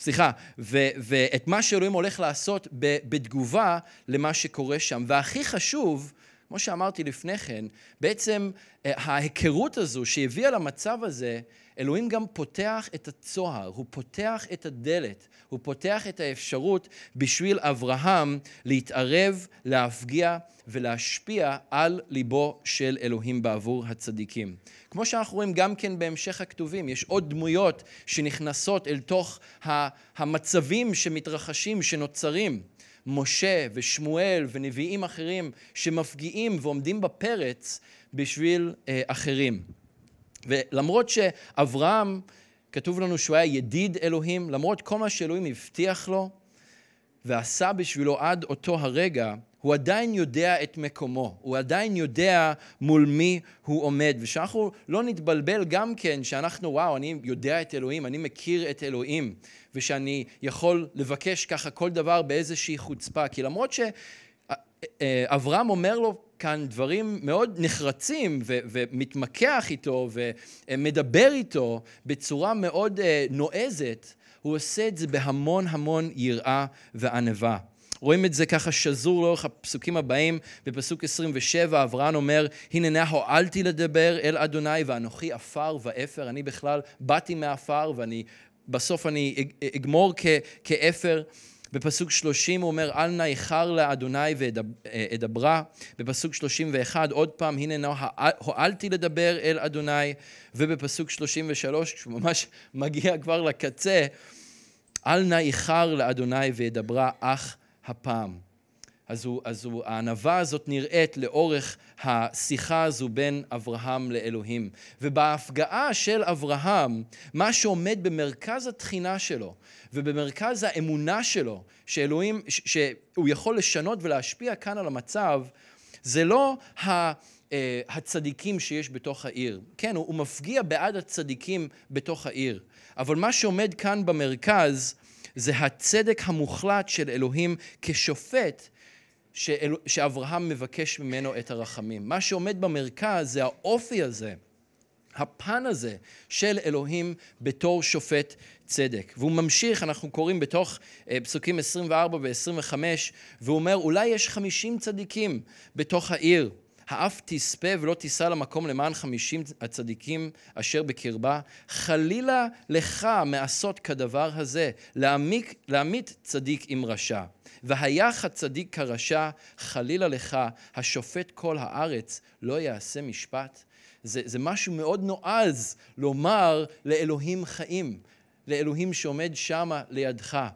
סליחה, ו, ואת מה שאלוהים הולך לעשות בתגובה למה שקורה שם. והכי חשוב, כמו שאמרתי לפני כן, בעצם אה, ההיכרות הזו שהביאה למצב הזה, אלוהים גם פותח את הצוהר, הוא פותח את הדלת, הוא פותח את האפשרות בשביל אברהם להתערב, להפגיע ולהשפיע על ליבו של אלוהים בעבור הצדיקים. כמו שאנחנו רואים גם כן בהמשך הכתובים, יש עוד דמויות שנכנסות אל תוך המצבים שמתרחשים, שנוצרים. משה ושמואל ונביאים אחרים שמפגיעים ועומדים בפרץ בשביל אה, אחרים. ולמרות שאברהם, כתוב לנו שהוא היה ידיד אלוהים, למרות כל מה שאלוהים הבטיח לו ועשה בשבילו עד אותו הרגע, הוא עדיין יודע את מקומו, הוא עדיין יודע מול מי הוא עומד. ושאנחנו לא נתבלבל גם כן שאנחנו, וואו, אני יודע את אלוהים, אני מכיר את אלוהים, ושאני יכול לבקש ככה כל דבר באיזושהי חוצפה. כי למרות שאברהם אומר לו כאן דברים מאוד נחרצים ו- ומתמקח איתו ומדבר איתו בצורה מאוד uh, נועזת, הוא עושה את זה בהמון המון יראה וענווה. רואים את זה ככה שזור לאורך הפסוקים הבאים. בפסוק 27 אברהם אומר, הנה נא הועלתי לדבר אל אדוני ואנוכי עפר ואפר. אני בכלל באתי מעפר ואני, בסוף אני אגמור כאפר. בפסוק 30 הוא אומר, אל נא איחר לאדוני ואדברה. בפסוק 31, עוד פעם, הנה נא הועלתי לדבר אל אדוני. ובפסוק 33, כשהוא ממש מגיע כבר לקצה, אל נא איחר לאדוני ואדברה אך הפעם. אז, הוא, אז הוא, הענווה הזאת נראית לאורך השיחה הזו בין אברהם לאלוהים. ובהפגעה של אברהם, מה שעומד במרכז התחינה שלו ובמרכז האמונה שלו, שאלוהים, שהוא יכול לשנות ולהשפיע כאן על המצב, זה לא ה... אה, הצדיקים שיש בתוך העיר. כן, הוא, הוא מפגיע בעד הצדיקים בתוך העיר. אבל מה שעומד כאן במרכז זה הצדק המוחלט של אלוהים כשופט שאל, שאברהם מבקש ממנו את הרחמים. מה שעומד במרכז זה האופי הזה, הפן הזה של אלוהים בתור שופט צדק. והוא ממשיך, אנחנו קוראים בתוך אה, פסוקים 24 ו-25, והוא אומר, אולי יש 50 צדיקים בתוך העיר. האף תספה ולא תישא למקום למען חמישים הצדיקים אשר בקרבה. חלילה לך מעשות כדבר הזה, להעמיק, להעמיד צדיק עם רשע. והיח הצדיק כרשע, חלילה לך, השופט כל הארץ, לא יעשה משפט. זה, זה משהו מאוד נועז לומר לאלוהים חיים, לאלוהים שעומד שמה לידך.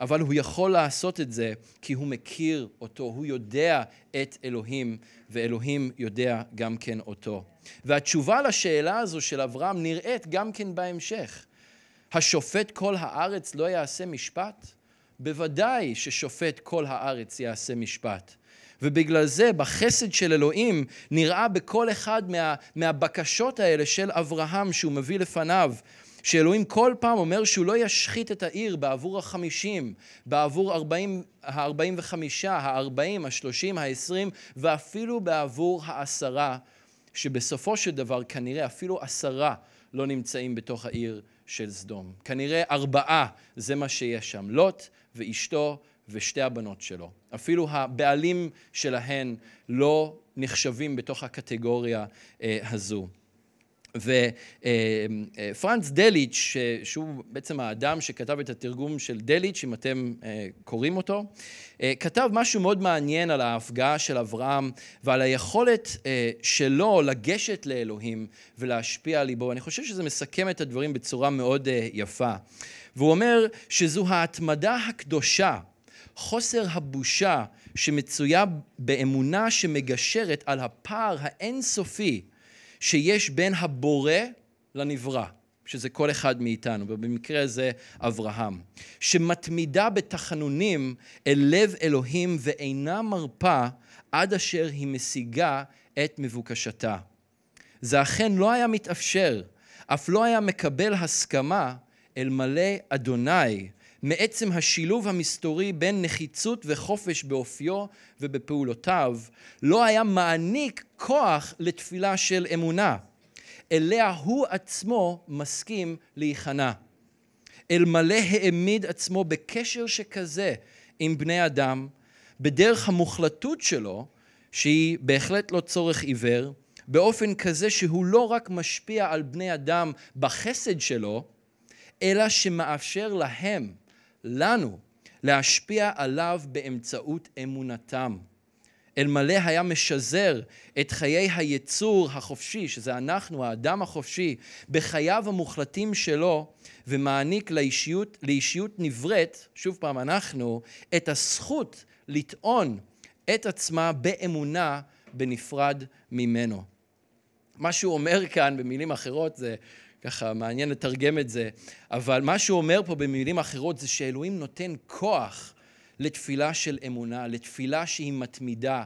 אבל הוא יכול לעשות את זה כי הוא מכיר אותו, הוא יודע את אלוהים, ואלוהים יודע גם כן אותו. והתשובה לשאלה הזו של אברהם נראית גם כן בהמשך. השופט כל הארץ לא יעשה משפט? בוודאי ששופט כל הארץ יעשה משפט. ובגלל זה בחסד של אלוהים נראה בכל אחד מה, מהבקשות האלה של אברהם שהוא מביא לפניו שאלוהים כל פעם אומר שהוא לא ישחית את העיר בעבור החמישים, בעבור הארבעים, הארבעים וחמישה, הארבעים, השלושים, העשרים, ואפילו בעבור העשרה, שבסופו של דבר כנראה אפילו עשרה לא נמצאים בתוך העיר של סדום. כנראה ארבעה זה מה שיש שם, לוט ואשתו ושתי הבנות שלו. אפילו הבעלים שלהן לא נחשבים בתוך הקטגוריה אה, הזו. ופרנץ דליץ', שהוא בעצם האדם שכתב את התרגום של דליץ', אם אתם אה, קוראים אותו, אה, כתב משהו מאוד מעניין על ההפגעה של אברהם ועל היכולת אה, שלו לגשת לאלוהים ולהשפיע על ליבו. אני חושב שזה מסכם את הדברים בצורה מאוד יפה. והוא אומר שזו ההתמדה הקדושה, חוסר הבושה שמצויה באמונה שמגשרת על הפער האינסופי שיש בין הבורא לנברא, שזה כל אחד מאיתנו, ובמקרה הזה אברהם, שמתמידה בתחנונים אל לב אלוהים ואינה מרפה עד אשר היא משיגה את מבוקשתה. זה אכן לא היה מתאפשר, אף לא היה מקבל הסכמה אלמלא אדוני, מעצם השילוב המסתורי בין נחיצות וחופש באופיו ובפעולותיו, לא היה מעניק כוח לתפילה של אמונה, אליה הוא עצמו מסכים להיכנע. אלמלא העמיד עצמו בקשר שכזה עם בני אדם, בדרך המוחלטות שלו, שהיא בהחלט לא צורך עיוור, באופן כזה שהוא לא רק משפיע על בני אדם בחסד שלו, אלא שמאפשר להם לנו להשפיע עליו באמצעות אמונתם. אלמלא היה משזר את חיי היצור החופשי, שזה אנחנו, האדם החופשי, בחייו המוחלטים שלו, ומעניק לאישיות, לאישיות נבראת, שוב פעם אנחנו, את הזכות לטעון את עצמה באמונה בנפרד ממנו. מה שהוא אומר כאן במילים אחרות זה ככה מעניין לתרגם את זה, אבל מה שהוא אומר פה במילים אחרות זה שאלוהים נותן כוח לתפילה של אמונה, לתפילה שהיא מתמידה,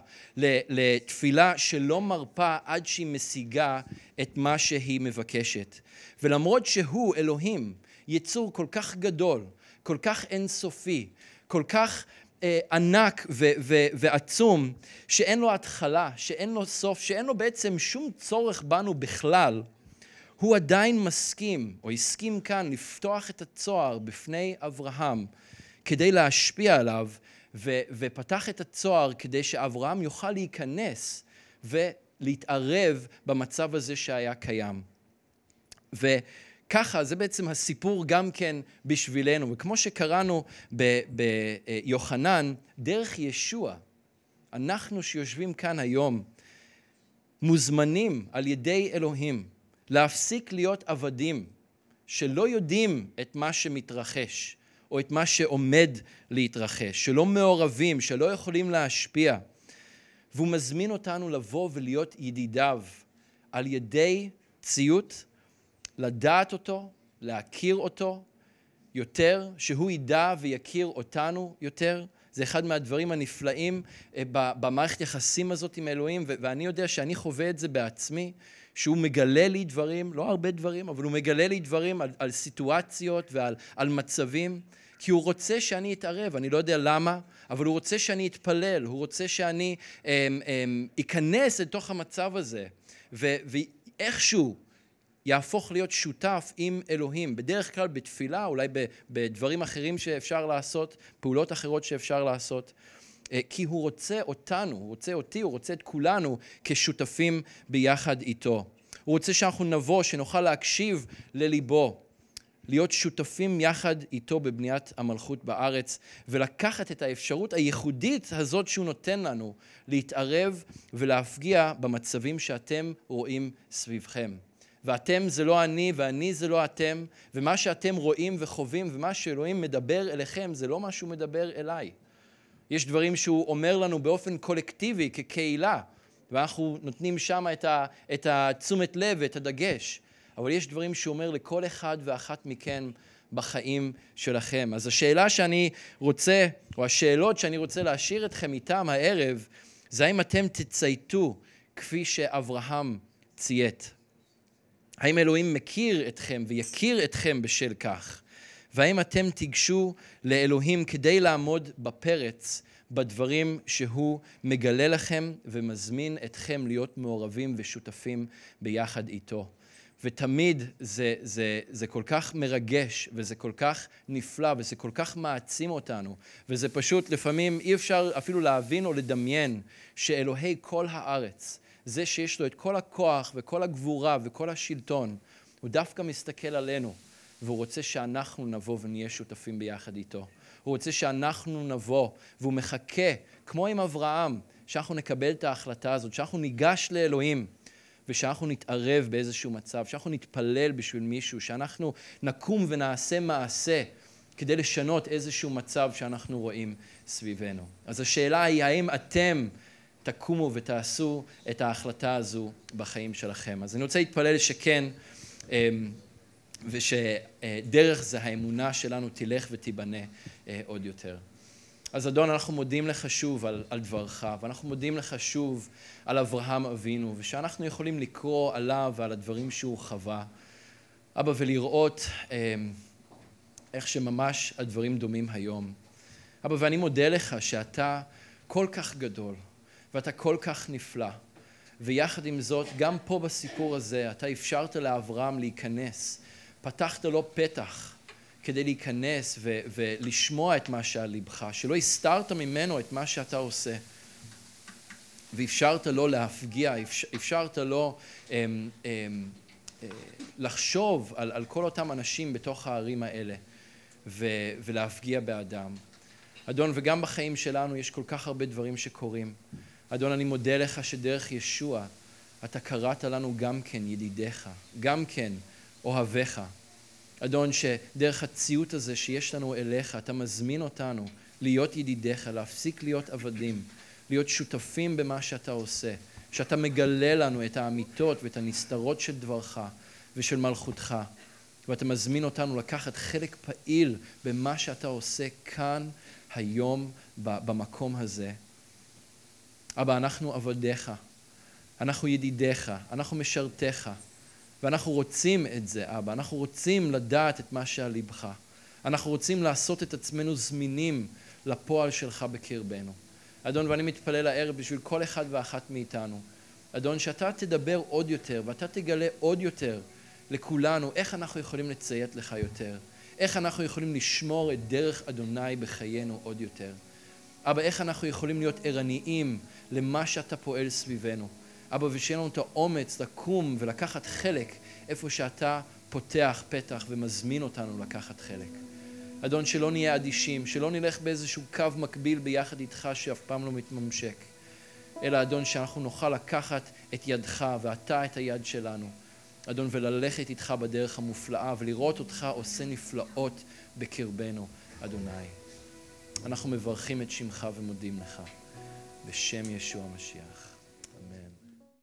לתפילה שלא מרפה עד שהיא משיגה את מה שהיא מבקשת. ולמרות שהוא, אלוהים, יצור כל כך גדול, כל כך אינסופי, כל כך אה, ענק ו- ו- ועצום, שאין לו התחלה, שאין לו סוף, שאין לו בעצם שום צורך בנו בכלל, הוא עדיין מסכים, או הסכים כאן, לפתוח את הצוהר בפני אברהם, כדי להשפיע עליו ו, ופתח את הצוהר כדי שאברהם יוכל להיכנס ולהתערב במצב הזה שהיה קיים. וככה, זה בעצם הסיפור גם כן בשבילנו. וכמו שקראנו ביוחנן, דרך ישוע, אנחנו שיושבים כאן היום, מוזמנים על ידי אלוהים להפסיק להיות עבדים שלא יודעים את מה שמתרחש, או את מה שעומד להתרחש, שלא מעורבים, שלא יכולים להשפיע. והוא מזמין אותנו לבוא ולהיות ידידיו על ידי ציות, לדעת אותו, להכיר אותו יותר, שהוא ידע ויכיר אותנו יותר. זה אחד מהדברים הנפלאים אה, במערכת יחסים הזאת עם אלוהים, ואני יודע שאני חווה את זה בעצמי, שהוא מגלה לי דברים, לא הרבה דברים, אבל הוא מגלה לי דברים על, על סיטואציות ועל על מצבים, כי הוא רוצה שאני אתערב, אני לא יודע למה, אבל הוא רוצה שאני אתפלל, הוא רוצה שאני אמ, אמ, אכנס לתוך המצב הזה, ו, ואיכשהו יהפוך להיות שותף עם אלוהים, בדרך כלל בתפילה, אולי בדברים אחרים שאפשר לעשות, פעולות אחרות שאפשר לעשות. אה, כי הוא רוצה אותנו, הוא רוצה אותי, הוא רוצה את כולנו כשותפים ביחד איתו. הוא רוצה שאנחנו נבוא, שנוכל להקשיב לליבו, להיות שותפים יחד איתו בבניית המלכות בארץ, ולקחת את האפשרות הייחודית הזאת שהוא נותן לנו, להתערב ולהפגיע במצבים שאתם רואים סביבכם. ואתם זה לא אני, ואני זה לא אתם, ומה שאתם רואים וחווים, ומה שאלוהים מדבר אליכם, זה לא מה שהוא מדבר אליי. יש דברים שהוא אומר לנו באופן קולקטיבי, כקהילה, ואנחנו נותנים שם את, ה, את התשומת לב ואת הדגש. אבל יש דברים שהוא אומר לכל אחד ואחת מכם בחיים שלכם. אז השאלה שאני רוצה, או השאלות שאני רוצה להשאיר אתכם איתם הערב, זה האם אתם תצייתו כפי שאברהם ציית. האם אלוהים מכיר אתכם ויכיר אתכם בשל כך? והאם אתם תיגשו לאלוהים כדי לעמוד בפרץ בדברים שהוא מגלה לכם ומזמין אתכם להיות מעורבים ושותפים ביחד איתו. ותמיד זה, זה, זה כל כך מרגש, וזה כל כך נפלא, וזה כל כך מעצים אותנו, וזה פשוט, לפעמים אי אפשר אפילו להבין או לדמיין שאלוהי כל הארץ, זה שיש לו את כל הכוח וכל הגבורה וכל השלטון, הוא דווקא מסתכל עלינו, והוא רוצה שאנחנו נבוא ונהיה שותפים ביחד איתו. הוא רוצה שאנחנו נבוא, והוא מחכה, כמו עם אברהם, שאנחנו נקבל את ההחלטה הזאת, שאנחנו ניגש לאלוהים. ושאנחנו נתערב באיזשהו מצב, שאנחנו נתפלל בשביל מישהו, שאנחנו נקום ונעשה מעשה כדי לשנות איזשהו מצב שאנחנו רואים סביבנו. אז השאלה היא, האם אתם תקומו ותעשו את ההחלטה הזו בחיים שלכם? אז אני רוצה להתפלל שכן, אמ, ושדרך זה האמונה שלנו תלך ותיבנה אה, עוד יותר. אז אדון, אנחנו מודים לך שוב על, על דברך, ואנחנו מודים לך שוב על אברהם אבינו, ושאנחנו יכולים לקרוא עליו ועל הדברים שהוא חווה. אבא, ולראות אה, איך שממש הדברים דומים היום. אבא, ואני מודה לך שאתה כל כך גדול, ואתה כל כך נפלא, ויחד עם זאת, גם פה בסיפור הזה, אתה אפשרת לאברהם להיכנס, פתחת לו פתח. כדי להיכנס ו- ולשמוע את מה שעל ליבך, שלא הסתרת ממנו את מה שאתה עושה. ואפשרת לו להפגיע, אפשרת לו אמ, אמ, אה, לחשוב על, על כל אותם אנשים בתוך הערים האלה ו- ולהפגיע באדם. אדון, וגם בחיים שלנו יש כל כך הרבה דברים שקורים. אדון, אני מודה לך שדרך ישוע אתה קראת לנו גם כן ידידיך, גם כן אוהביך. אדון, שדרך הציות הזה שיש לנו אליך, אתה מזמין אותנו להיות ידידיך, להפסיק להיות עבדים, להיות שותפים במה שאתה עושה, שאתה מגלה לנו את האמיתות ואת הנסתרות של דברך ושל מלכותך, ואתה מזמין אותנו לקחת חלק פעיל במה שאתה עושה כאן, היום, במקום הזה. אבא, אנחנו עבדיך, אנחנו ידידיך, אנחנו משרתיך. ואנחנו רוצים את זה, אבא. אנחנו רוצים לדעת את מה שעל ליבך. אנחנו רוצים לעשות את עצמנו זמינים לפועל שלך בקרבנו. אדון, ואני מתפלל הערב בשביל כל אחד ואחת מאיתנו. אדון, שאתה תדבר עוד יותר ואתה תגלה עוד יותר לכולנו איך אנחנו יכולים לציית לך יותר. איך אנחנו יכולים לשמור את דרך אדוני בחיינו עוד יותר. אבא, איך אנחנו יכולים להיות ערניים למה שאתה פועל סביבנו. אבא, ושיהיה לנו את האומץ לקום ולקחת חלק איפה שאתה פותח פתח ומזמין אותנו לקחת חלק. אדון, שלא נהיה אדישים, שלא נלך באיזשהו קו מקביל ביחד איתך שאף פעם לא מתממשק, אלא אדון, שאנחנו נוכל לקחת את ידך ואתה את היד שלנו, אדון, וללכת איתך בדרך המופלאה ולראות אותך עושה נפלאות בקרבנו, אדוני. אנחנו מברכים את שמך ומודים לך, בשם ישוע המשיח.